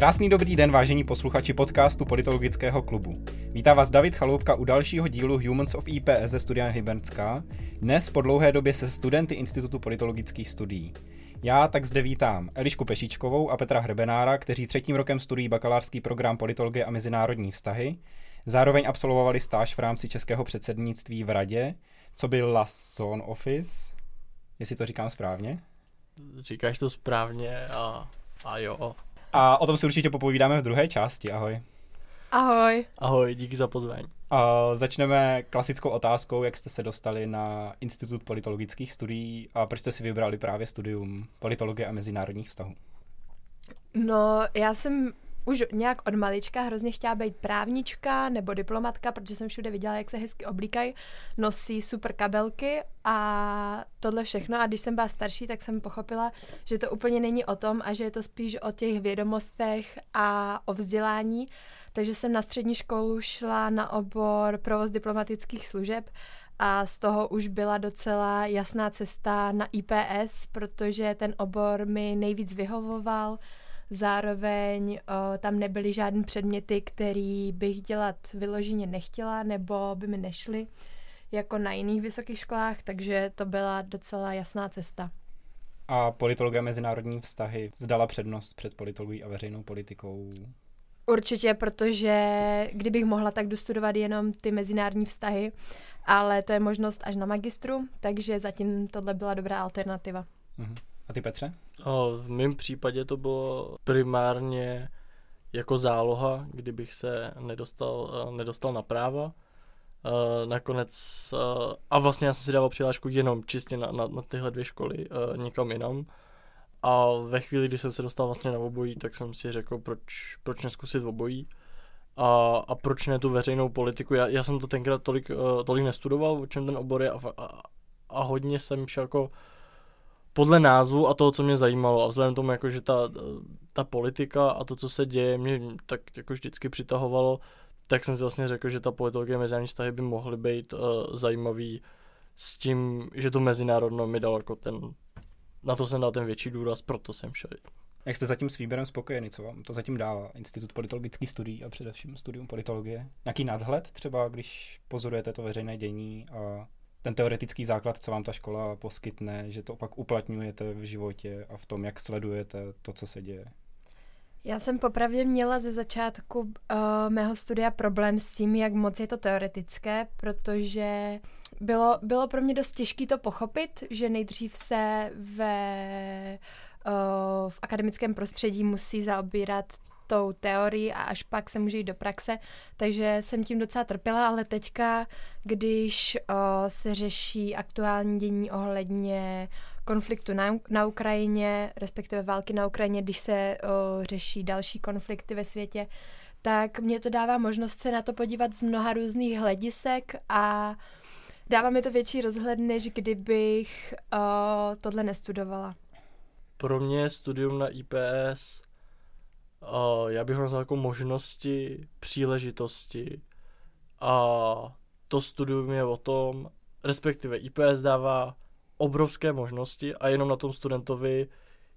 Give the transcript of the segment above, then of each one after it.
Krásný dobrý den, vážení posluchači podcastu Politologického klubu. Vítá vás David Chaloupka u dalšího dílu Humans of IPS ze studia Hybernská, dnes po dlouhé době se studenty Institutu politologických studií. Já tak zde vítám Elišku Pešičkovou a Petra Hrebenára, kteří třetím rokem studují bakalářský program Politologie a mezinárodní vztahy. Zároveň absolvovali stáž v rámci českého předsednictví v Radě, co byl Lasson Office, jestli to říkám správně. Říkáš to správně a, a jo. A o tom si určitě popovídáme v druhé části. Ahoj. Ahoj. Ahoj, díky za pozvání. A začneme klasickou otázkou, jak jste se dostali na Institut politologických studií a proč jste si vybrali právě studium politologie a mezinárodních vztahů. No, já jsem už nějak od malička hrozně chtěla být právnička nebo diplomatka, protože jsem všude viděla, jak se hezky oblíkají, nosí super kabelky a tohle všechno. A když jsem byla starší, tak jsem pochopila, že to úplně není o tom a že je to spíš o těch vědomostech a o vzdělání. Takže jsem na střední školu šla na obor provoz diplomatických služeb a z toho už byla docela jasná cesta na IPS, protože ten obor mi nejvíc vyhovoval, Zároveň o, tam nebyly žádné předměty, který bych dělat vyloženě nechtěla nebo by mi nešly jako na jiných vysokých školách, takže to byla docela jasná cesta. A politologie mezinárodní vztahy zdala přednost před politologií a veřejnou politikou? Určitě, protože kdybych mohla, tak dostudovat jenom ty mezinárodní vztahy, ale to je možnost až na magistru, takže zatím tohle byla dobrá alternativa. Uh-huh. A ty Petře? V mém případě to bylo primárně jako záloha, kdybych se nedostal, eh, nedostal na práva. Uh, nakonec, uh, a vlastně já jsem si dával přihlášku jenom čistě na, na, na tyhle dvě školy, nikam jinam. A ve chvíli, kdy jsem se dostal vlastně na obojí, tak jsem si řekl, proč, proč neskusit obojí. A, a proč ne tu veřejnou politiku. Já, já jsem to tenkrát tolik, tolik nestudoval, o čem ten obor je a, a, a hodně jsem šel jako podle názvu a toho, co mě zajímalo. A vzhledem tomu, jako, že ta, ta politika a to, co se děje, mě tak jako vždycky přitahovalo, tak jsem si vlastně řekl, že ta politologie mezinárodní vztahy by mohly být uh, zajímavý s tím, že to mezinárodno mi dal jako ten, na to jsem dal ten větší důraz, proto jsem šel. Jak jste zatím s výběrem spokojený, co vám to zatím dává Institut politologických studií a především studium politologie? Nějaký nadhled třeba, když pozorujete to veřejné dění a ten teoretický základ, co vám ta škola poskytne, že to pak uplatňujete v životě a v tom, jak sledujete to, co se děje? Já jsem popravdě měla ze začátku uh, mého studia problém s tím, jak moc je to teoretické, protože bylo, bylo pro mě dost těžké to pochopit, že nejdřív se ve, uh, v akademickém prostředí musí zaobírat tou teorií a až pak se může jít do praxe, takže jsem tím docela trpěla, ale teďka, když o, se řeší aktuální dění ohledně konfliktu na, na Ukrajině, respektive války na Ukrajině, když se o, řeší další konflikty ve světě, tak mě to dává možnost se na to podívat z mnoha různých hledisek a dává mi to větší rozhled, než kdybych o, tohle nestudovala. Pro mě studium na IPS já bych ho nazval jako možnosti, příležitosti a to studium je o tom, respektive IPS dává obrovské možnosti a jenom na tom studentovi,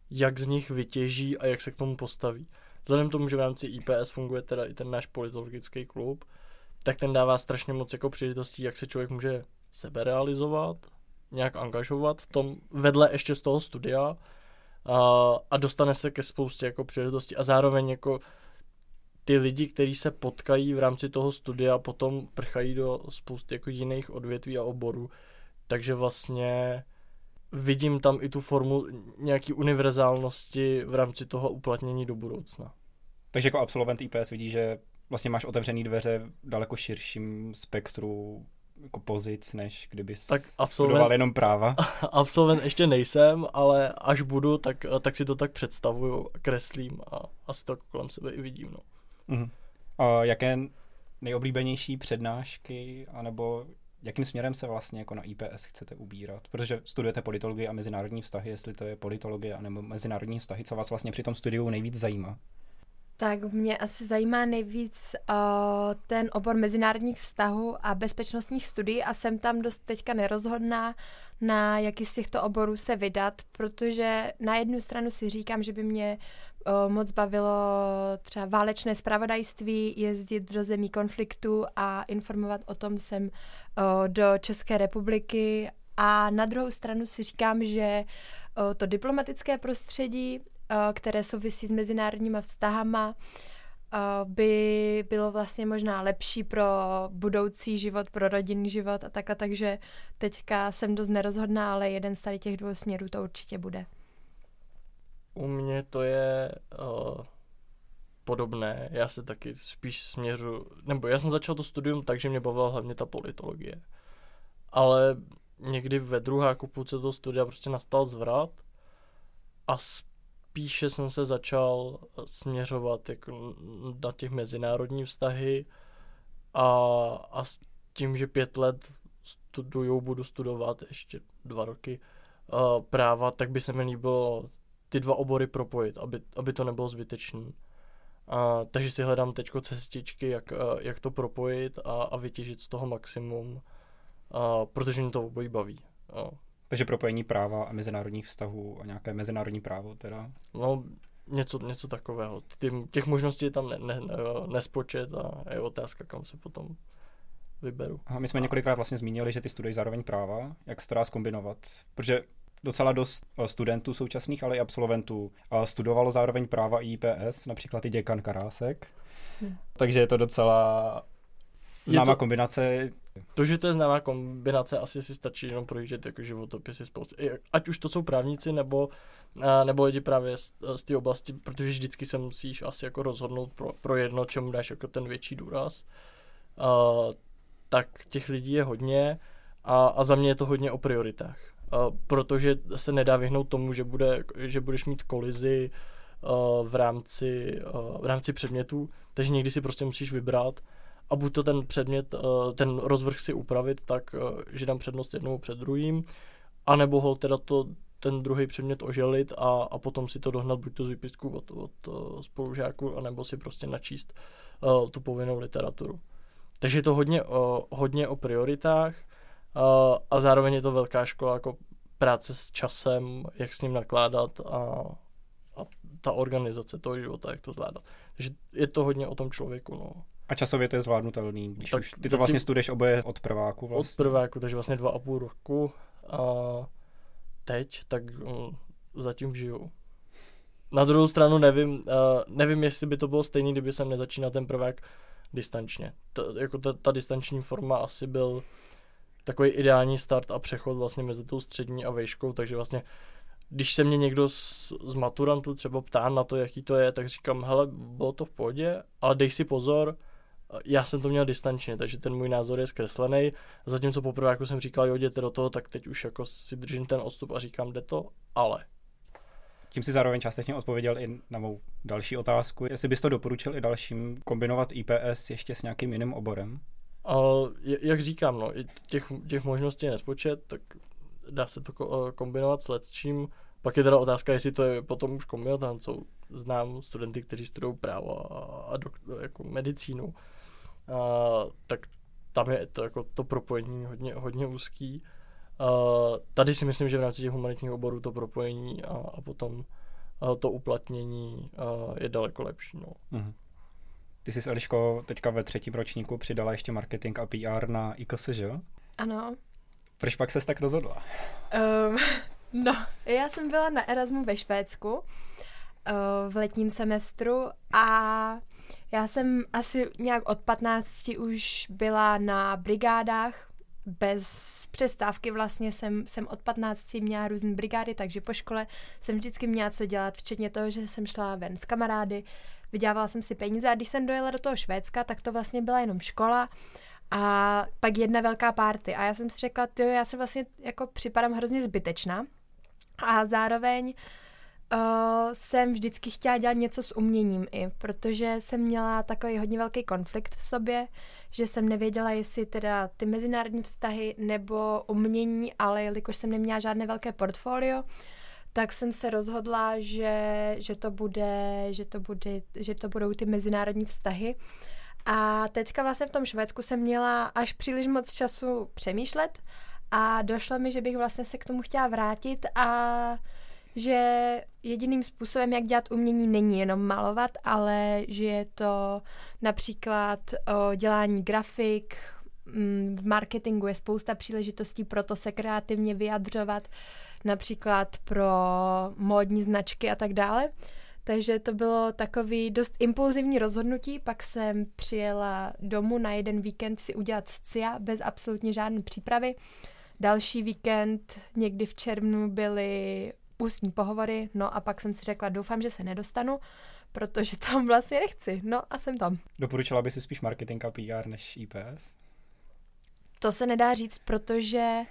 jak z nich vytěží a jak se k tomu postaví. Vzhledem tomu, že v rámci IPS funguje teda i ten náš politologický klub, tak ten dává strašně moc jako příležitostí, jak se člověk může sebe realizovat, nějak angažovat v tom vedle ještě z toho studia a, a dostane se ke spoustě jako příležitostí a zároveň jako ty lidi, kteří se potkají v rámci toho studia, potom prchají do spousty jako jiných odvětví a oborů. Takže vlastně vidím tam i tu formu nějaký univerzálnosti v rámci toho uplatnění do budoucna. Takže jako absolvent IPS vidí, že vlastně máš otevřený dveře v daleko širším spektru jako pozic, než kdyby tak absolvent, studoval jenom práva? Absolvent ještě nejsem, ale až budu, tak, tak si to tak představuju, kreslím a asi to kolem sebe i vidím. No. Uh-huh. A jaké nejoblíbenější přednášky, anebo jakým směrem se vlastně jako na IPS chcete ubírat? Protože studujete politologii a mezinárodní vztahy, jestli to je politologie anebo mezinárodní vztahy, co vás vlastně při tom studiu nejvíc zajímá? Tak mě asi zajímá nejvíc uh, ten obor mezinárodních vztahů a bezpečnostních studií a jsem tam dost teďka nerozhodná, na jaký z těchto oborů se vydat, protože na jednu stranu si říkám, že by mě uh, moc bavilo třeba válečné spravodajství, jezdit do zemí konfliktu a informovat o tom sem uh, do České republiky. A na druhou stranu si říkám, že to diplomatické prostředí Eh, které souvisí s mezinárodníma vztahama, eh, by bylo vlastně možná lepší pro budoucí život, pro rodinný život a tak a takže teďka jsem dost nerozhodná, ale jeden z tady těch dvou směrů to určitě bude. U mě to je uh, podobné, já se taky spíš směřu, nebo já jsem začal to studium tak, že mě bavila hlavně ta politologie, ale někdy ve druháku půlce toho studia prostě nastal zvrat a spíše jsem se začal směřovat jako na těch mezinárodní vztahy a, a s tím, že pět let studuju, budu studovat ještě dva roky uh, práva, tak by se mi líbilo ty dva obory propojit, aby, aby to nebylo zbytečné. Uh, takže si hledám teď cestičky, jak, uh, jak to propojit a, a vytěžit z toho maximum, uh, protože mě to obojí baví. Uh. Takže propojení práva a mezinárodních vztahů a nějaké mezinárodní právo teda? No, něco, něco takového. Ty, těch možností je tam ne, ne, ne, nespočet a je otázka, kam se potom vyberu. A my jsme několikrát vlastně zmínili, že ty studují zároveň práva. Jak se to dá zkombinovat? Protože docela dost eh, studentů současných, ale i absolventů studovalo zároveň práva i IPS, například i děkan Karásek. Hmm. Takže je to docela známá to, kombinace. To, že to je známá kombinace, asi si stačí jenom projíždět jako životopisy spoustu. Ať už to jsou právníci, nebo, nebo lidi právě z, z té oblasti, protože vždycky se musíš asi jako rozhodnout pro, pro jedno, čemu dáš jako ten větší důraz. Uh, tak těch lidí je hodně a, a za mě je to hodně o prioritách. Uh, protože se nedá vyhnout tomu, že, bude, že budeš mít kolizi uh, v, rámci, uh, v rámci předmětů, takže někdy si prostě musíš vybrat a buď to ten předmět, eh, ten rozvrh si upravit tak, eh, že dám přednost jednomu před druhým, anebo ho teda to, ten druhý předmět oželit a, a potom si to dohnat buď to z výpisku od, od eh, spolužáků, anebo si prostě načíst tu povinnou literaturu. Takže je to hodně hodně o prioritách a zároveň je to velká škola jako práce s časem, jak s ním nakládat a, a ta organizace toho života, jak to zvládat. Takže je to hodně o tom člověku. No. A časově to je zvládnutelný, když tak už ty to vlastně studuješ oboje od prváku vlastně. Od prváku, takže vlastně dva a půl roku a teď, tak um, zatím žiju. Na druhou stranu nevím, uh, nevím, jestli by to bylo stejný, kdyby jsem nezačínal ten prvák distančně. Ta, jako ta, ta distanční forma asi byl takový ideální start a přechod vlastně mezi tou střední a vejškou, takže vlastně když se mě někdo z, z maturantů třeba ptá na to, jaký to je, tak říkám, hele, bylo to v pohodě, ale dej si pozor, já jsem to měl distančně, takže ten můj názor je zkreslený. Zatímco poprvé, jako jsem říkal, jo, jděte do toho, tak teď už jako si držím ten odstup a říkám, jde to, ale. Tím si zároveň částečně odpověděl i na mou další otázku. Jestli bys to doporučil i dalším kombinovat IPS ještě s nějakým jiným oborem? Uh, jak říkám, no, těch, těch možností je nespočet, tak dá se to kombinovat s čím. Pak je teda otázka, jestli to je potom už kombinovat, jsou znám studenty, kteří studují právo a, a doktor, jako medicínu, a, tak tam je to, jako to propojení hodně, hodně úzký. A, tady si myslím, že v rámci těch humanitních oborů to propojení a, a potom a to uplatnění a, je daleko lepší. No. Mm-hmm. Ty jsi, Eliško, teďka ve třetím ročníku přidala ještě marketing a PR na IKS, že jo? Ano. Proč pak ses tak rozhodla? Um, no, já jsem byla na Erasmu ve Švédsku uh, v letním semestru a já jsem asi nějak od 15 už byla na brigádách, bez přestávky vlastně jsem, jsem od 15 měla různé brigády, takže po škole jsem vždycky měla co dělat, včetně toho, že jsem šla ven s kamarády, vydělávala jsem si peníze a když jsem dojela do toho Švédska, tak to vlastně byla jenom škola a pak jedna velká party. A já jsem si řekla, jo, já se vlastně jako připadám hrozně zbytečná. A zároveň uh, jsem vždycky chtěla dělat něco s uměním i, protože jsem měla takový hodně velký konflikt v sobě, že jsem nevěděla, jestli teda ty mezinárodní vztahy nebo umění, ale jelikož jsem neměla žádné velké portfolio, tak jsem se rozhodla, že, že, to bude, že, to bude, že to budou ty mezinárodní vztahy. A teďka vlastně v tom Švédsku jsem měla až příliš moc času přemýšlet a došlo mi, že bych vlastně se k tomu chtěla vrátit a že jediným způsobem, jak dělat umění, není jenom malovat, ale že je to například o dělání grafik, mm, v marketingu je spousta příležitostí pro to se kreativně vyjadřovat, například pro módní značky a tak dále. Takže to bylo takový dost impulzivní rozhodnutí, pak jsem přijela domů na jeden víkend si udělat CIA bez absolutně žádné přípravy. Další víkend někdy v červnu byly ústní pohovory, no a pak jsem si řekla, doufám, že se nedostanu, protože tam vlastně nechci. No a jsem tam. Doporučila by si spíš marketing a PR než IPS? To se nedá říct, protože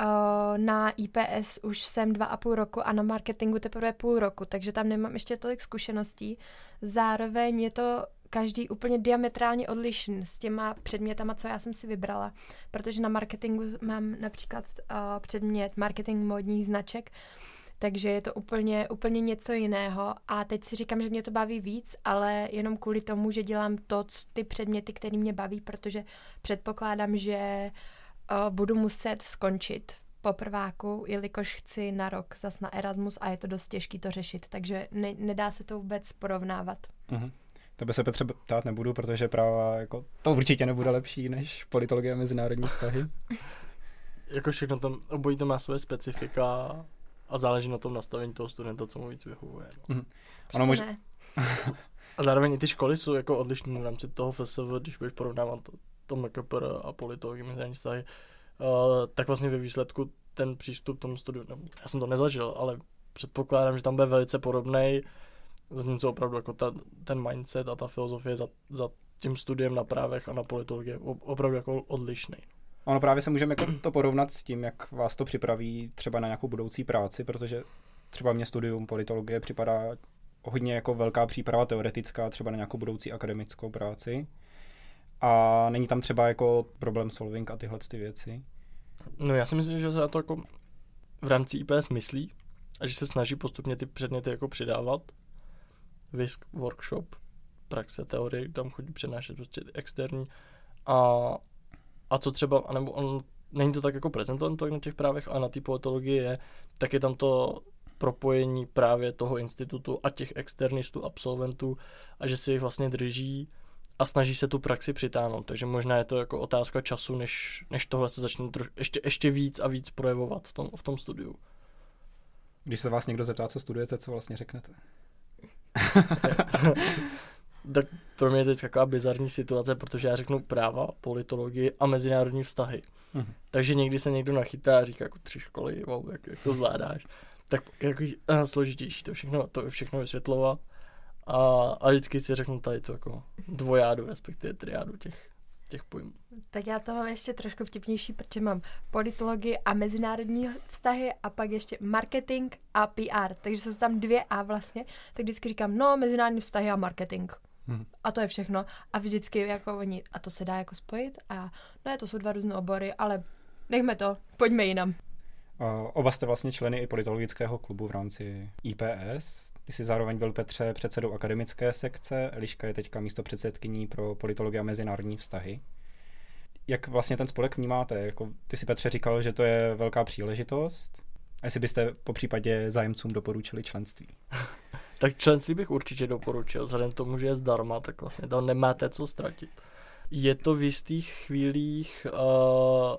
uh, na IPS už jsem dva a půl roku a na marketingu teprve půl roku, takže tam nemám ještě tolik zkušeností. Zároveň je to každý úplně diametrálně odlišný s těma předmětama, co já jsem si vybrala. Protože na marketingu mám například uh, předmět marketing módních značek, takže je to úplně, úplně něco jiného a teď si říkám, že mě to baví víc, ale jenom kvůli tomu, že dělám to, ty předměty, které mě baví, protože předpokládám, že uh, budu muset skončit po prváku, jelikož chci na rok zas na Erasmus a je to dost těžký to řešit, takže ne, nedá se to vůbec porovnávat. Uh-huh. Tebe se Petře ptát nebudu, protože práva jako, to určitě nebude lepší než politologie a mezinárodní vztahy. jako všechno to, obojí to má své specifika a záleží na tom nastavení toho studenta, co mu víc vyhovuje. No. Mm. Ono mož... a zároveň i ty školy jsou jako odlišné v rámci toho FSV, když budeš porovnávat to, to MKPR a politologii mezinárodní vztahy, uh, tak vlastně ve výsledku ten přístup tomu studiu, nebo já jsem to nezažil, ale předpokládám, že tam bude velice podobný, zatímco opravdu jako ta, ten mindset a ta filozofie za, za tím studiem na právech a na politologii je opravdu jako odlišný. Ono právě se můžeme jako to porovnat s tím, jak vás to připraví třeba na nějakou budoucí práci, protože třeba mě studium politologie připadá hodně jako velká příprava teoretická třeba na nějakou budoucí akademickou práci. A není tam třeba jako problem solving a tyhle ty věci? No já si myslím, že se na to jako v rámci IPS myslí a že se snaží postupně ty předměty jako přidávat. Visk, workshop, praxe, teorie, tam chodí přednášet prostě externí. A a co třeba, anebo on, není to tak jako prezentovan tak na těch právech, a na té politologii je, tak je tam to propojení právě toho institutu a těch externistů, absolventů a že si jich vlastně drží a snaží se tu praxi přitáhnout. Takže možná je to jako otázka času, než, než tohle se začne troš, ještě, ještě víc a víc projevovat v tom, v tom studiu. Když se vás někdo zeptá, co studujete, co vlastně řeknete? tak pro mě je teď taková bizarní situace, protože já řeknu práva, politologii a mezinárodní vztahy. Uh-huh. Takže někdy se někdo nachytá a říká jako tři školy, wow, jak, jak to zvládáš. Tak jako uh, složitější to všechno, to všechno vysvětlovat. A, a vždycky si řeknu tady to jako dvojádu, respektive triádu těch, těch pojmů. Tak já to mám ještě trošku vtipnější, protože mám politologii a mezinárodní vztahy a pak ještě marketing a PR. Takže jsou tam dvě A vlastně. Tak vždycky říkám, no, mezinárodní vztahy a marketing. Hmm. A to je všechno. A vždycky jako oni, a to se dá jako spojit? A no to jsou dva různé obory, ale nechme to, pojďme jinam. Oba jste vlastně členy i politologického klubu v rámci IPS. Ty jsi zároveň byl Petře předsedou akademické sekce, Eliška je teďka místo předsedkyní pro politologii a mezinárodní vztahy. Jak vlastně ten spolek vnímáte? Jako, ty si Petře říkal, že to je velká příležitost. A jestli byste po případě zájemcům doporučili členství? tak členství bych určitě doporučil, vzhledem tomu, že je zdarma, tak vlastně tam nemáte co ztratit. Je to v jistých chvílích uh,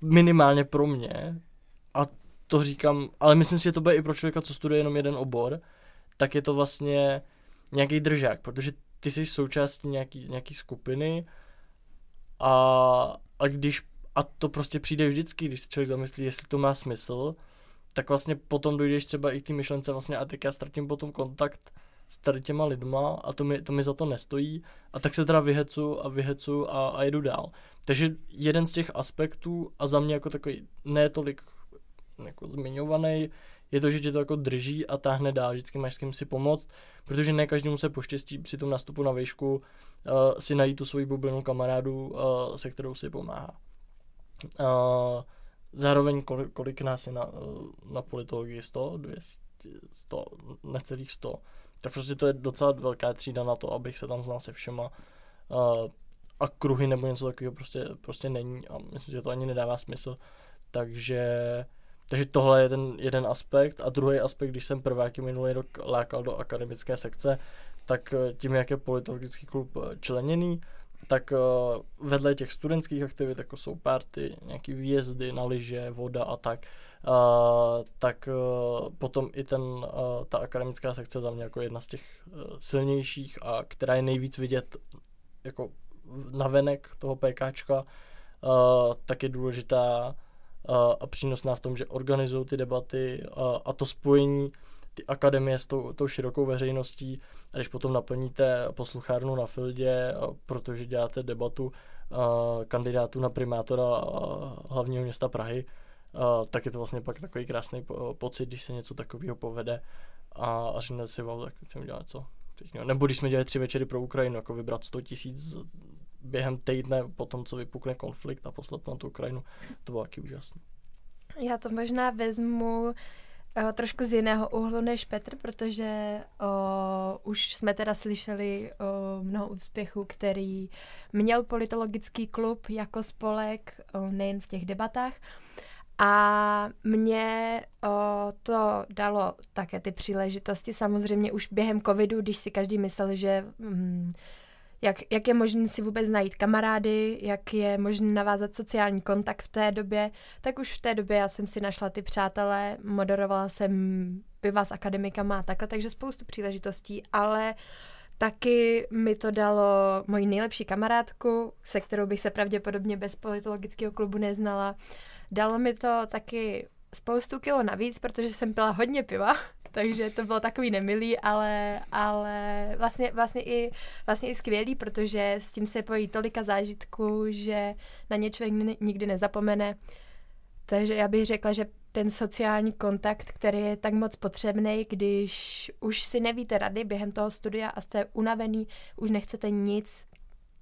minimálně pro mě, a to říkám, ale myslím si, že to bude i pro člověka, co studuje jenom jeden obor, tak je to vlastně nějaký držák, protože ty jsi součástí nějaký, nějaký skupiny a, a když a to prostě přijde vždycky, když se člověk zamyslí, jestli to má smysl, tak vlastně potom dojdeš třeba i k té myšlence vlastně a teď já ztratím potom kontakt s tady těma lidma a to mi, to mi za to nestojí a tak se teda vyhecu a vyhecu a, a jedu dál. Takže jeden z těch aspektů a za mě jako takový ne tolik jako zmiňovaný, je to, že tě to jako drží a táhne dál, vždycky máš s kým si pomoct, protože ne každému se poštěstí při tom nastupu na výšku uh, si najít tu svoji bublinu kamarádu, uh, se kterou si pomáhá. Uh, zároveň kolik, kolik nás je na, na politologii 100, 200, 100, necelých 100, tak prostě to je docela velká třída na to, abych se tam znal se všema. Uh, a kruhy nebo něco takového prostě, prostě není a myslím, že to ani nedává smysl. Takže, takže tohle je ten jeden aspekt a druhý aspekt, když jsem prváky minulý rok lákal do akademické sekce, tak eh, tím, jak je politologický klub eh, členěný, tak uh, vedle těch studentských aktivit, jako jsou party, nějaký výjezdy na lyže, voda a tak, uh, tak uh, potom i ten, uh, ta akademická sekce za mě jako jedna z těch uh, silnějších a která je nejvíc vidět jako navenek toho PKčka, uh, tak je důležitá uh, a přínosná v tom, že organizují ty debaty uh, a to spojení ty akademie s tou, tou širokou veřejností a když potom naplníte posluchárnu na Fildě, protože děláte debatu kandidátů na primátora hlavního města Prahy, tak je to vlastně pak takový krásný po, pocit, když se něco takového povede a, a řeknete si, wow, tak chceme dělat co. Nebo když jsme dělali tři večery pro Ukrajinu, jako vybrat 100 tisíc během týdne po tom, co vypukne konflikt a poslat na tu Ukrajinu, to bylo taky úžasné. Já to možná vezmu uh, trošku z jiného úhlu než Petr, protože uh, už jsme teda slyšeli uh, mnoho úspěchů, který měl politologický klub jako spolek, uh, nejen v těch debatách. A mě o, to dalo také ty příležitosti, samozřejmě už během covidu, když si každý myslel, že mm, jak, jak je možné si vůbec najít kamarády, jak je možné navázat sociální kontakt v té době, tak už v té době já jsem si našla ty přátelé, moderovala jsem piva s akademikama a takhle, takže spoustu příležitostí, ale taky mi to dalo moji nejlepší kamarádku, se kterou bych se pravděpodobně bez politologického klubu neznala. Dalo mi to taky spoustu kilo navíc, protože jsem pila hodně piva, takže to bylo takový nemilý, ale, ale vlastně, vlastně, i, vlastně i skvělý, protože s tím se pojí tolika zážitků, že na ně člověk nikdy nezapomene. Takže já bych řekla, že ten sociální kontakt, který je tak moc potřebný, když už si nevíte rady během toho studia a jste unavený, už nechcete nic,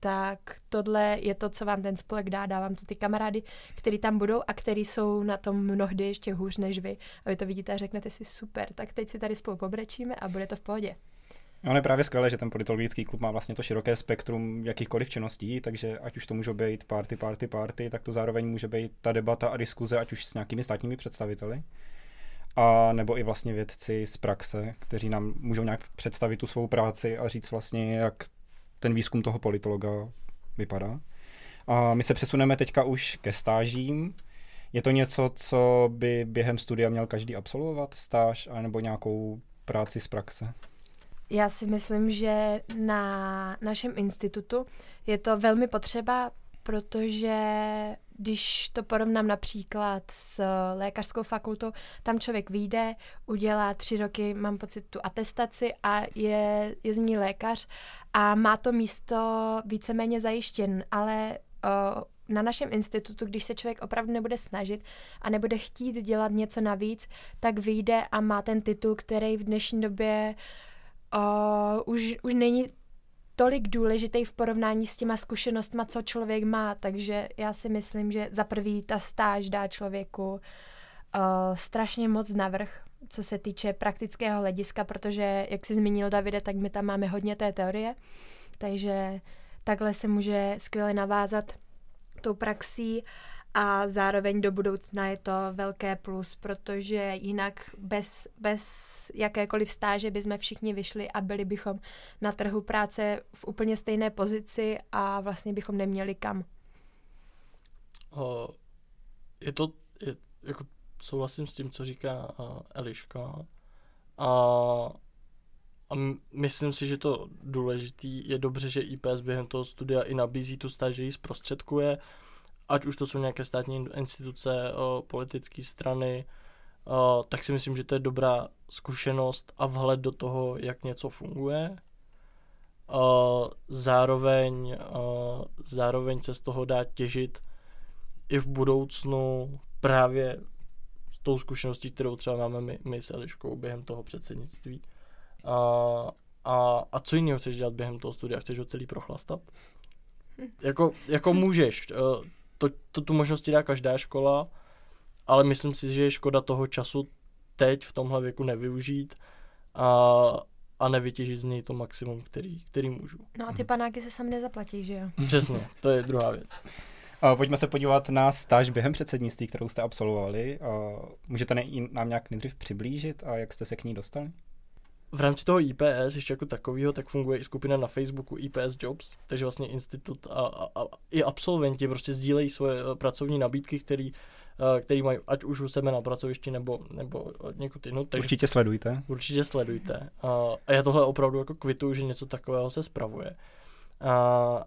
tak tohle je to, co vám ten spolek dá. Dávám to ty kamarády, který tam budou a který jsou na tom mnohdy ještě hůř než vy. A vy to vidíte a řeknete si super, tak teď si tady spolu pobrečíme a bude to v pohodě. No, je právě skvělé, že ten politologický klub má vlastně to široké spektrum jakýchkoliv činností, takže ať už to může být party, party, party, tak to zároveň může být ta debata a diskuze, ať už s nějakými státními představiteli, a nebo i vlastně vědci z praxe, kteří nám můžou nějak představit tu svou práci a říct vlastně, jak ten výzkum toho politologa vypadá. A my se přesuneme teďka už ke stážím. Je to něco, co by během studia měl každý absolvovat, stáž, nebo nějakou práci z praxe? Já si myslím, že na našem institutu je to velmi potřeba, protože když to porovnám například s lékařskou fakultou, tam člověk vyjde, udělá tři roky, mám pocit, tu atestaci a je, je z ní lékař a má to místo víceméně zajištěn, ale uh, na našem institutu, když se člověk opravdu nebude snažit a nebude chtít dělat něco navíc, tak vyjde a má ten titul, který v dnešní době uh, už, už není tolik důležitý v porovnání s těma zkušenostma, co člověk má, takže já si myslím, že za prvý ta stáž dá člověku uh, strašně moc navrh, co se týče praktického hlediska, protože, jak jsi zmínil Davide, tak my tam máme hodně té teorie, takže takhle se může skvěle navázat tou praxí a zároveň do budoucna je to velké plus, protože jinak bez, bez jakékoliv stáže bychom všichni vyšli a byli bychom na trhu práce v úplně stejné pozici a vlastně bychom neměli kam. Uh, je to, je, jako souhlasím s tím, co říká uh, Eliška. A, a myslím si, že to důležitý je dobře, že IPS během toho studia i nabízí tu stáži, ji zprostředkuje, ať už to jsou nějaké státní instituce, politické strany, tak si myslím, že to je dobrá zkušenost a vhled do toho, jak něco funguje. Zároveň, zároveň se z toho dá těžit i v budoucnu právě tou zkušeností, kterou třeba máme my, my s Eliškou během toho předsednictví. A, a, a co jiného chceš dělat během toho studia? Chceš ho celý prochlastat? Jako, jako můžeš. To, to tu možnost dá každá škola, ale myslím si, že je škoda toho času teď v tomhle věku nevyužít a, a nevytěžit z něj to maximum, který, který můžu. No a ty panáky se sami nezaplatí, že jo? Přesně, to je druhá věc. Pojďme se podívat na stáž během předsednictví, kterou jste absolvovali. Můžete nám nějak nejdřív přiblížit a jak jste se k ní dostali? V rámci toho IPS ještě jako takového, tak funguje i skupina na Facebooku IPS Jobs, takže vlastně institut a, a, a i absolventi prostě sdílejí svoje eh, pracovní nabídky, který, eh, který mají ať už u sebe na pracovišti nebo, nebo někud jinut. Takže určitě sledujte. Určitě sledujte. A, a já tohle opravdu jako kvitu, že něco takového se spravuje. A,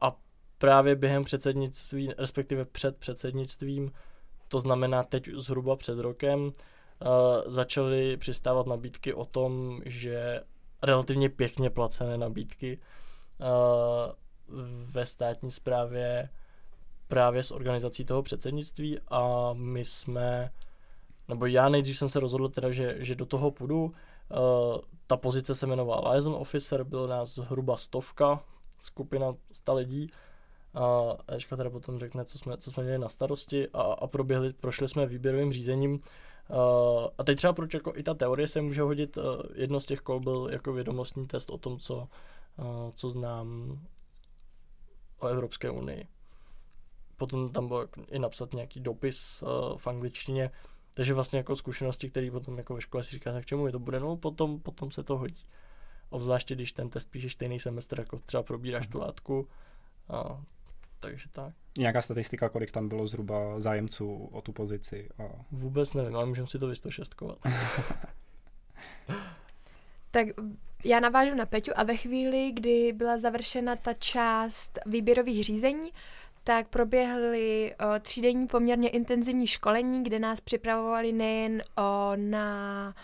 a právě během předsednictví, respektive před předsednictvím, to znamená teď zhruba před rokem, začaly přistávat nabídky o tom, že relativně pěkně placené nabídky uh, ve státní správě právě s organizací toho předsednictví a my jsme, nebo já nejdřív jsem se rozhodl teda, že, že do toho půjdu. Uh, ta pozice se jmenovala liaison officer, bylo nás zhruba stovka, skupina 100 lidí. A Ečka teda potom řekne, co jsme, co jsme měli na starosti a, a proběhli, prošli jsme výběrovým řízením Uh, a teď třeba proč jako i ta teorie se může hodit, uh, jedno z těch kol byl jako vědomostní test o tom, co, uh, co znám o Evropské unii. Potom tam bylo i napsat nějaký dopis uh, v angličtině, takže vlastně jako zkušenosti, které potom jako ve škole si říká, tak čemu je to bude, no potom, potom se to hodí. Obzvláště, když ten test píšeš stejný semestr, jako třeba probíráš tu látku, uh, takže tak. Nějaká statistika, kolik tam bylo zhruba zájemců o tu pozici? A... Vůbec nevím, ale můžeme si to vystošestkovat. tak já navážu na Peťu a ve chvíli, kdy byla završena ta část výběrových řízení, tak proběhly o, třídenní poměrně intenzivní školení, kde nás připravovali nejen o, na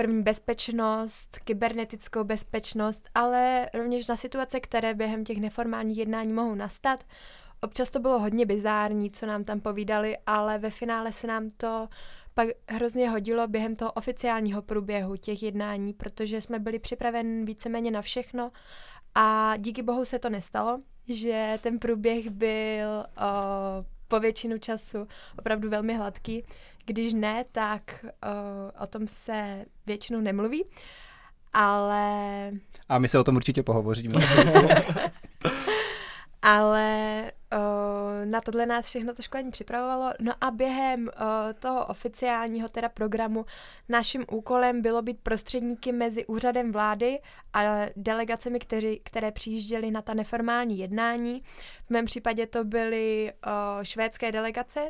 první bezpečnost, kybernetickou bezpečnost, ale rovněž na situace, které během těch neformálních jednání mohou nastat. Občas to bylo hodně bizární, co nám tam povídali, ale ve finále se nám to pak hrozně hodilo během toho oficiálního průběhu těch jednání, protože jsme byli připraveni víceméně na všechno a díky bohu se to nestalo, že ten průběh byl o, po většinu času opravdu velmi hladký. Když ne, tak o, o tom se většinou nemluví, ale... A my se o tom určitě pohovoříme. ale uh, na tohle nás všechno to školení připravovalo. No a během uh, toho oficiálního teda programu naším úkolem bylo být prostředníky mezi úřadem vlády a delegacemi, kteři, které přijížděly na ta neformální jednání. V mém případě to byly uh, švédské delegace,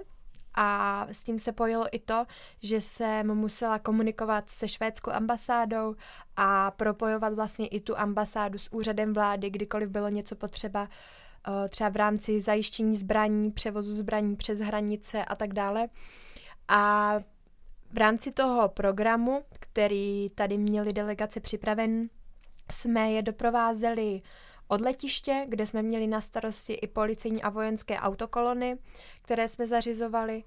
a s tím se pojilo i to, že jsem musela komunikovat se švédskou ambasádou a propojovat vlastně i tu ambasádu s úřadem vlády, kdykoliv bylo něco potřeba Eh, třeba v rámci zajištění zbraní, převozu zbraní přes hranice a tak dále. A v rámci toho programu, který tady měli delegace připraven, jsme je doprovázeli od letiště, kde jsme měli na starosti i policejní a vojenské autokolony, které jsme zařizovali.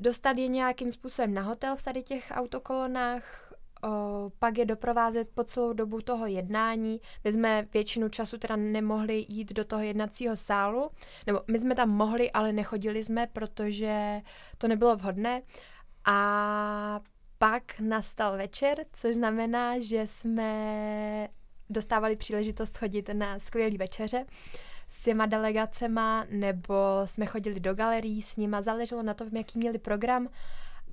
Dostat je nějakým způsobem na hotel v tady těch autokolonách, o, pak je doprovázet po celou dobu toho jednání. My jsme většinu času teda nemohli jít do toho jednacího sálu, nebo my jsme tam mohli, ale nechodili jsme, protože to nebylo vhodné. A pak nastal večer, což znamená, že jsme dostávali příležitost chodit na skvělý večeře s těma delegacema, nebo jsme chodili do galerií s nima, záleželo na tom, jaký měli program.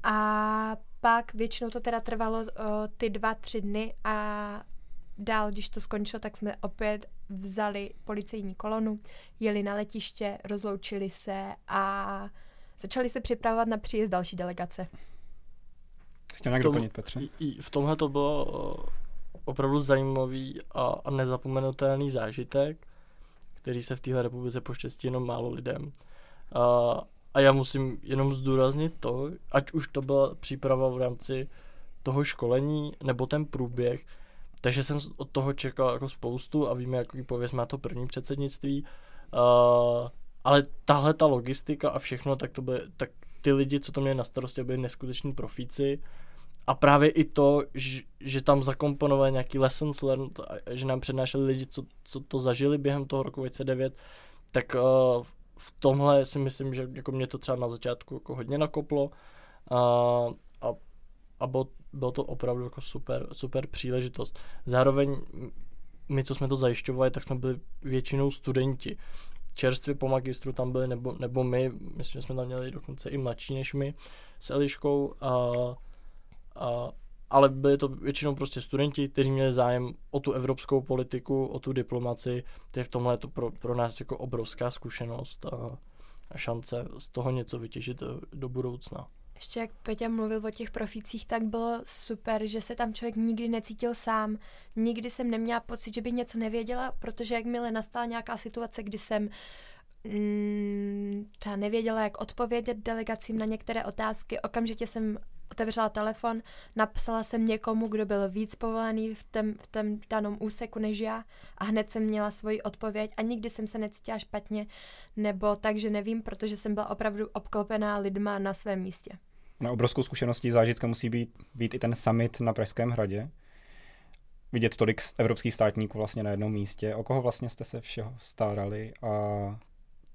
A pak většinou to teda trvalo uh, ty dva, tři dny a dál, když to skončilo, tak jsme opět vzali policejní kolonu, jeli na letiště, rozloučili se a začali se připravovat na příjezd další delegace. Chtěl nějak doplnit, Petře? v tomhle to bylo opravdu zajímavý a, a nezapomenutelný zážitek, který se v téhle republice poštěstí jenom málo lidem. A, a já musím jenom zdůraznit to, ať už to byla příprava v rámci toho školení nebo ten průběh, takže jsem od toho čekal jako spoustu a víme, jaký pověst má to první předsednictví. Uh, ale tahle ta logistika a všechno, tak to by, tak ty lidi, co to měli na starosti, byli neskuteční profíci. A právě i to, že, že tam zakomponovali nějaký lessons learned, že nám přednášeli lidi, co, co to zažili během toho roku 2009, tak uh, v tomhle si myslím, že jako mě to třeba na začátku jako hodně nakoplo A, a, a bylo, bylo to opravdu jako super, super příležitost. Zároveň my, co jsme to zajišťovali, tak jsme byli většinou studenti. Čerstvě po magistru tam byli, nebo, nebo my, myslím, že jsme tam měli dokonce i mladší než my s Eliškou. A, a, ale byli to většinou prostě studenti, kteří měli zájem o tu evropskou politiku, o tu diplomaci, je v tomhle to pro, pro nás jako obrovská zkušenost a, a šance z toho něco vytěžit do, do budoucna. Ještě jak Peťa mluvil o těch profících, tak bylo super, že se tam člověk nikdy necítil sám. Nikdy jsem neměla pocit, že bych něco nevěděla, protože jakmile nastala nějaká situace, kdy jsem mm, třeba nevěděla, jak odpovědět delegacím na některé otázky, okamžitě jsem otevřela telefon, napsala jsem někomu, kdo byl víc povolený v tom, v tom danom úseku než já a hned jsem měla svoji odpověď a nikdy jsem se necítila špatně nebo tak, že nevím, protože jsem byla opravdu obklopená lidma na svém místě. Na obrovskou zkušeností zážitka musí být, být i ten summit na Pražském hradě. Vidět tolik evropských státníků vlastně na jednom místě. O koho vlastně jste se všeho starali a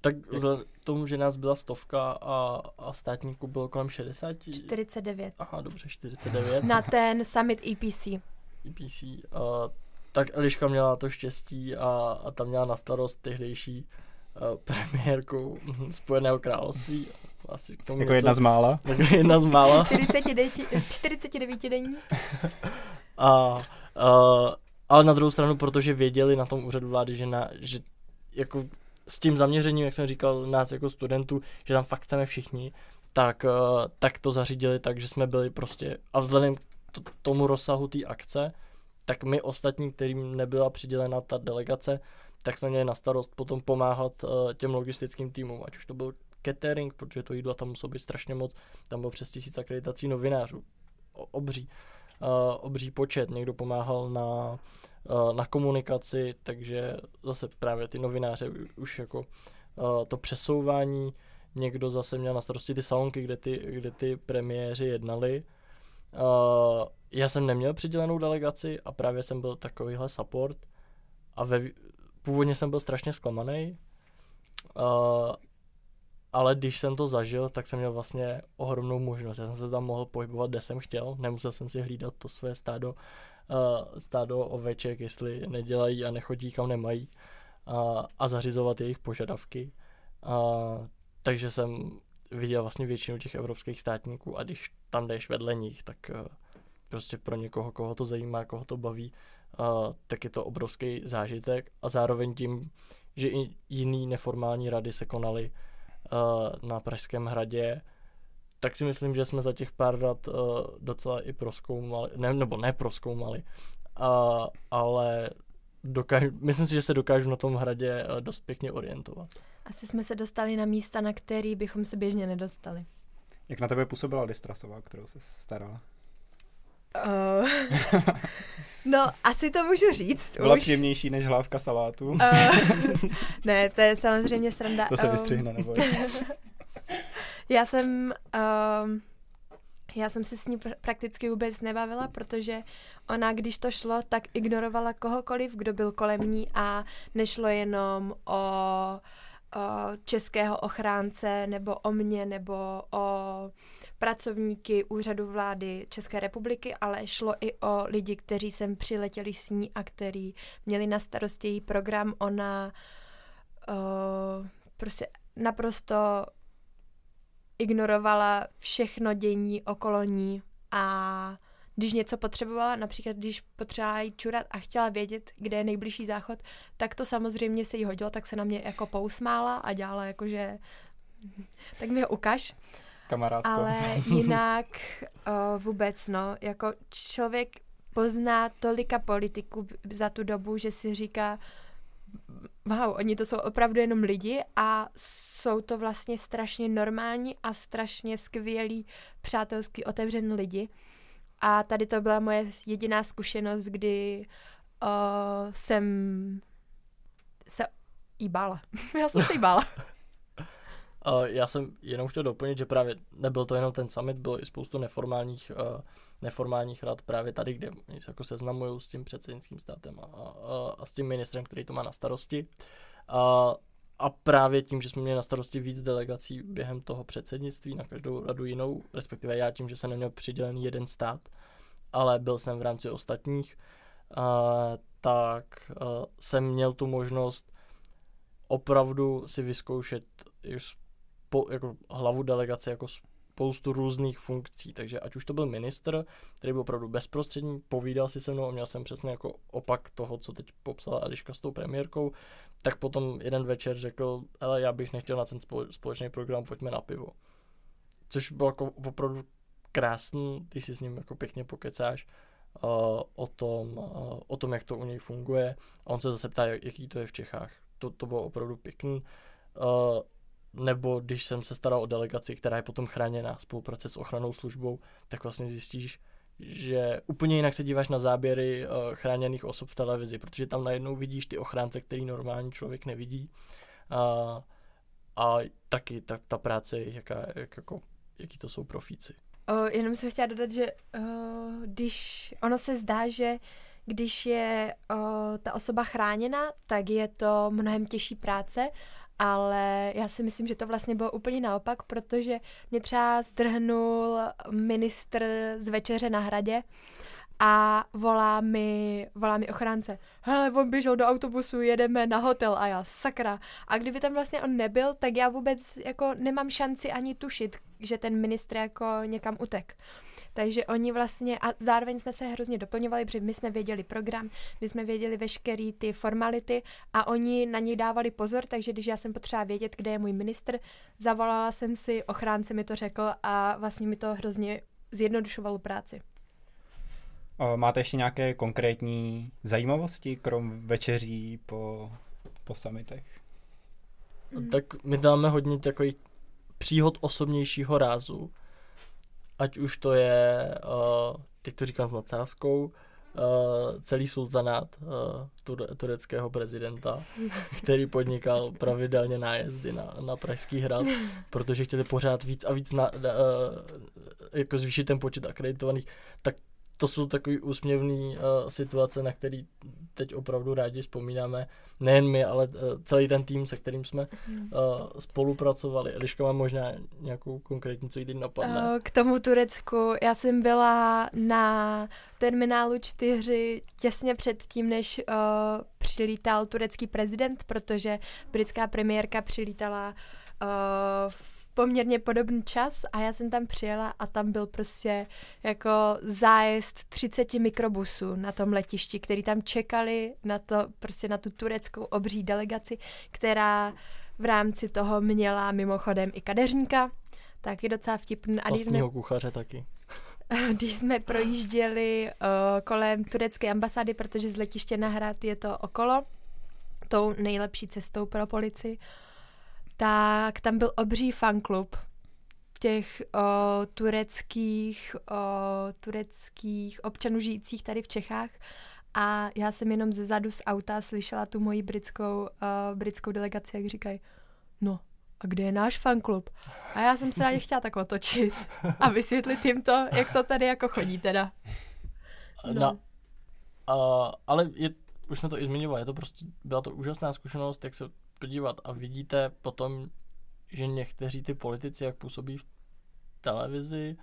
tak vzhledem k tomu, že nás byla stovka a, a státníků bylo kolem 60? 49. Aha, dobře, 49. Na ten summit EPC. EPC. Uh, tak Eliška měla to štěstí a, a tam měla na starost tehdejší uh, premiérku Spojeného království. Asi k tomu jako něco, jedna z mála. Jako jedna z mála. 49, 49 denní. a, uh, ale na druhou stranu, protože věděli na tom úřadu vlády, že, na, že jako s tím zaměřením, jak jsem říkal, nás jako studentů, že tam fakt chceme všichni, tak, uh, tak to zařídili tak, že jsme byli prostě, a vzhledem k tomu rozsahu té akce, tak my ostatní, kterým nebyla přidělena ta delegace, tak jsme měli na starost potom pomáhat uh, těm logistickým týmům, ať už to byl catering, protože to jídlo tam muselo být strašně moc, tam bylo přes tisíc akreditací novinářů, obří, uh, obří počet, někdo pomáhal na Eh, na komunikaci, takže zase právě ty novináře už jako eh, to přesouvání, někdo zase měl na starosti ty salonky, kde ty, kde ty premiéři jednali. Uh, já jsem neměl přidělenou delegaci a právě jsem byl takovýhle support a ve, původně jsem byl strašně zklamaný, ale když jsem to zažil, tak jsem měl vlastně ohromnou možnost. Já jsem se tam mohl pohybovat, kde jsem chtěl, nemusel jsem si hlídat to své stádo uh, stádo oveček, jestli nedělají a nechodí kam nemají a, a zařizovat jejich požadavky. A, takže jsem viděl vlastně většinu těch evropských státníků a když tam jdeš vedle nich, tak uh, prostě pro někoho, koho to zajímá, koho to baví, uh, tak je to obrovský zážitek a zároveň tím, že i jiný neformální rady se konaly uh, na Pražském hradě, tak si myslím, že jsme za těch pár let uh, docela i proskoumali, ne, nebo ne proskoumali, uh, ale dokážu, myslím si, že se dokážu na tom hradě uh, dost pěkně orientovat. Asi jsme se dostali na místa, na který bychom se běžně nedostali. Jak na tebe působila Listrasová, kterou se starala? Uh, no, asi to můžu říct. Byla už. příjemnější než hlávka salátu? Uh, ne, to je samozřejmě sranda. To se vystřihne, nebo Já jsem... Uh, já jsem se s ní pr- prakticky vůbec nebavila, protože ona, když to šlo, tak ignorovala kohokoliv, kdo byl kolem ní a nešlo jenom o, o českého ochránce nebo o mě nebo o pracovníky úřadu vlády České republiky, ale šlo i o lidi, kteří sem přiletěli s ní a kteří měli na starosti její program. Ona uh, prostě naprosto ignorovala všechno dění okolo ní a když něco potřebovala, například když potřebovala jít čurat a chtěla vědět, kde je nejbližší záchod, tak to samozřejmě se jí hodilo, tak se na mě jako pousmála a dělala jakože tak mi ho ukaž. Kamarádko. Ale jinak o, vůbec, no, jako člověk pozná tolika politiků za tu dobu, že si říká, wow, oni to jsou opravdu jenom lidi a jsou to vlastně strašně normální a strašně skvělí, přátelský, otevřený lidi. A tady to byla moje jediná zkušenost, kdy uh, jsem se jí bála. Já jsem se jí bála. Já jsem jenom chtěl doplnit, že právě nebyl to jenom ten summit, bylo i spoustu neformálních, uh, neformálních rad právě tady, kde jako seznamují s tím předsednickým státem a, a, a s tím ministrem, který to má na starosti. Uh, a právě tím, že jsme měli na starosti víc delegací během toho předsednictví, na každou radu jinou, respektive já tím, že jsem neměl přidělený jeden stát, ale byl jsem v rámci ostatních, uh, tak uh, jsem měl tu možnost opravdu si vyzkoušet po, jako hlavu delegace jako spoustu různých funkcí, takže ať už to byl minister, který byl opravdu bezprostřední, povídal si se mnou a měl jsem přesně jako opak toho, co teď popsala Eliška s tou premiérkou, tak potom jeden večer řekl, ale já bych nechtěl na ten společný program, pojďme na pivo. Což bylo jako opravdu krásný, ty si s ním jako pěkně pokecáš uh, o, tom, uh, o tom, jak to u něj funguje a on se zase ptá, jaký to je v Čechách. To, to bylo opravdu pěkný. Uh, nebo když jsem se staral o delegaci, která je potom chráněna spolupráce s ochranou službou, tak vlastně zjistíš, že úplně jinak se díváš na záběry uh, chráněných osob v televizi, protože tam najednou vidíš ty ochránce, který normální člověk nevidí. Uh, a taky ta, ta práce, jaká, jak, jako, jaký to jsou profíci. O, jenom jsem chtěla dodat, že o, když ono se zdá, že když je o, ta osoba chráněna, tak je to mnohem těžší práce ale já si myslím, že to vlastně bylo úplně naopak, protože mě třeba zdrhnul ministr z večeře na hradě a volá mi, volá mi ochránce, hele, on běžel do autobusu, jedeme na hotel a já, sakra. A kdyby tam vlastně on nebyl, tak já vůbec jako nemám šanci ani tušit, že ten ministr jako někam utek. Takže oni vlastně, a zároveň jsme se hrozně doplňovali, protože my jsme věděli program, my jsme věděli veškerý ty formality a oni na něj dávali pozor, takže když já jsem potřeba vědět, kde je můj ministr, zavolala jsem si, ochránce mi to řekl a vlastně mi to hrozně zjednodušovalo práci. Máte ještě nějaké konkrétní zajímavosti, krom večeří po, po samitech? Tak my dáme hodně takových příhod osobnějšího rázu ať už to je, uh, teď to říkám s nadsázkou, uh, celý sultanát uh, tureckého prezidenta, který podnikal pravidelně nájezdy na, na Pražský hrad, protože chtěli pořád víc a víc na, uh, jako zvýšit ten počet akreditovaných, tak to jsou takové úsměvné uh, situace, na které teď opravdu rádi vzpomínáme. Nejen my, ale uh, celý ten tým, se kterým jsme uh, spolupracovali. Eliška má možná nějakou konkrétní, co jí teď napadne. K tomu Turecku. Já jsem byla na terminálu 4 těsně před tím, než uh, přilítal turecký prezident, protože britská premiérka přilítala uh, v poměrně podobný čas a já jsem tam přijela a tam byl prostě jako zájezd 30 mikrobusů na tom letišti, který tam čekali na to, prostě na tu tureckou obří delegaci, která v rámci toho měla mimochodem i kadeřníka, taky docela vtipný. A jsme, kuchaře taky. Když jsme projížděli uh, kolem turecké ambasády, protože z letiště na hrad je to okolo, tou nejlepší cestou pro policii, tak tam byl obří fanklub těch o, tureckých, o, tureckých občanů žijících tady v Čechách a já jsem jenom ze zadu z auta slyšela tu moji britskou, o, britskou delegaci, jak říkají, no a kde je náš fanklub? A já jsem se na ně chtěla tak otočit a vysvětlit jim to, jak to tady jako chodí teda. No. no uh, ale je, už jsme to i zmiňovali, je to prostě, byla to úžasná zkušenost, jak se podívat a vidíte potom, že někteří ty politici, jak působí v televizi,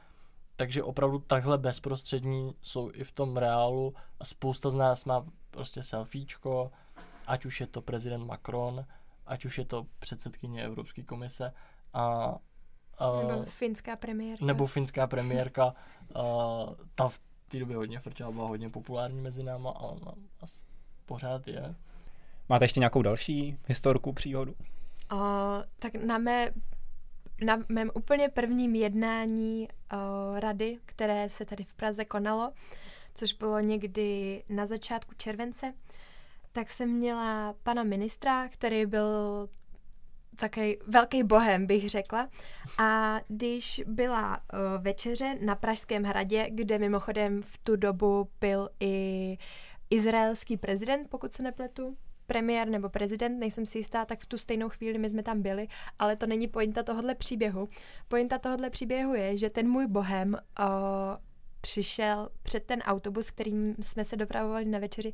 takže opravdu takhle bezprostřední jsou i v tom reálu a spousta z nás má prostě selfiečko, ať už je to prezident Macron, ať už je to předsedkyně Evropské komise a Uh, nebo finská premiérka. Nebo finská premiérka. uh, ta v té době hodně frčela, byla hodně populární mezi náma a ona pořád je. Máte ještě nějakou další historku, příhodu? O, tak na, mé, na mém úplně prvním jednání o, rady, které se tady v Praze konalo, což bylo někdy na začátku července, tak jsem měla pana ministra, který byl takový velký bohem, bych řekla. A když byla uh, večeře na Pražském hradě, kde mimochodem v tu dobu byl i izraelský prezident, pokud se nepletu, premiér nebo prezident, nejsem si jistá, tak v tu stejnou chvíli my jsme tam byli, ale to není pointa tohohle příběhu. Pointa tohohle příběhu je, že ten můj bohem uh, přišel před ten autobus, kterým jsme se dopravovali na večeři,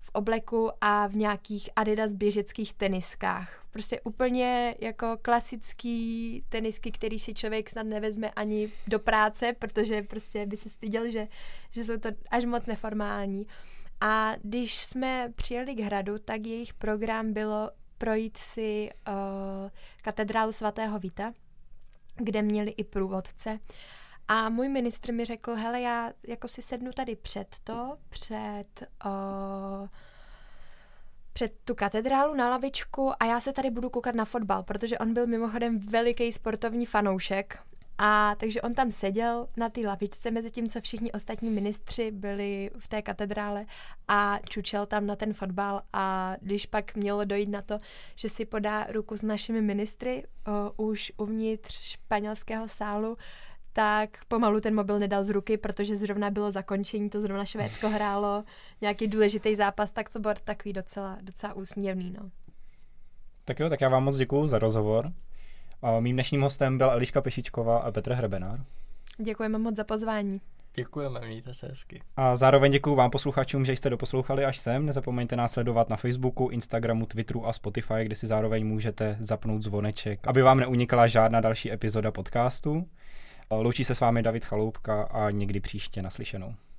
v obleku a v nějakých Adidas běžeckých teniskách. Prostě úplně jako klasický tenisky, který si člověk snad nevezme ani do práce, protože prostě by se styděl, že, že jsou to až moc neformální. A když jsme přijeli k hradu, tak jejich program bylo projít si uh, katedrálu svatého Víta, kde měli i průvodce. A můj ministr mi řekl, hele, já jako si sednu tady před to, před, uh, před tu katedrálu na lavičku a já se tady budu koukat na fotbal, protože on byl mimochodem veliký sportovní fanoušek a takže on tam seděl na té lavičce, mezi tím, co všichni ostatní ministři byli v té katedrále a čučel tam na ten fotbal a když pak mělo dojít na to, že si podá ruku s našimi ministry o, už uvnitř španělského sálu, tak pomalu ten mobil nedal z ruky, protože zrovna bylo zakončení, to zrovna Švédsko hrálo nějaký důležitý zápas, tak to bylo takový docela, docela úsměvný, no. Tak jo, tak já vám moc děkuju za rozhovor. A mým dnešním hostem byla Eliška Pešičková a Petr Hrebenár. Děkujeme moc za pozvání. Děkujeme, mějte se hezky. A zároveň děkuji vám posluchačům, že jste doposlouchali až sem. Nezapomeňte nás sledovat na Facebooku, Instagramu, Twitteru a Spotify, kde si zároveň můžete zapnout zvoneček, aby vám neunikala žádná další epizoda podcastu. Loučí se s vámi David Chaloupka a někdy příště naslyšenou.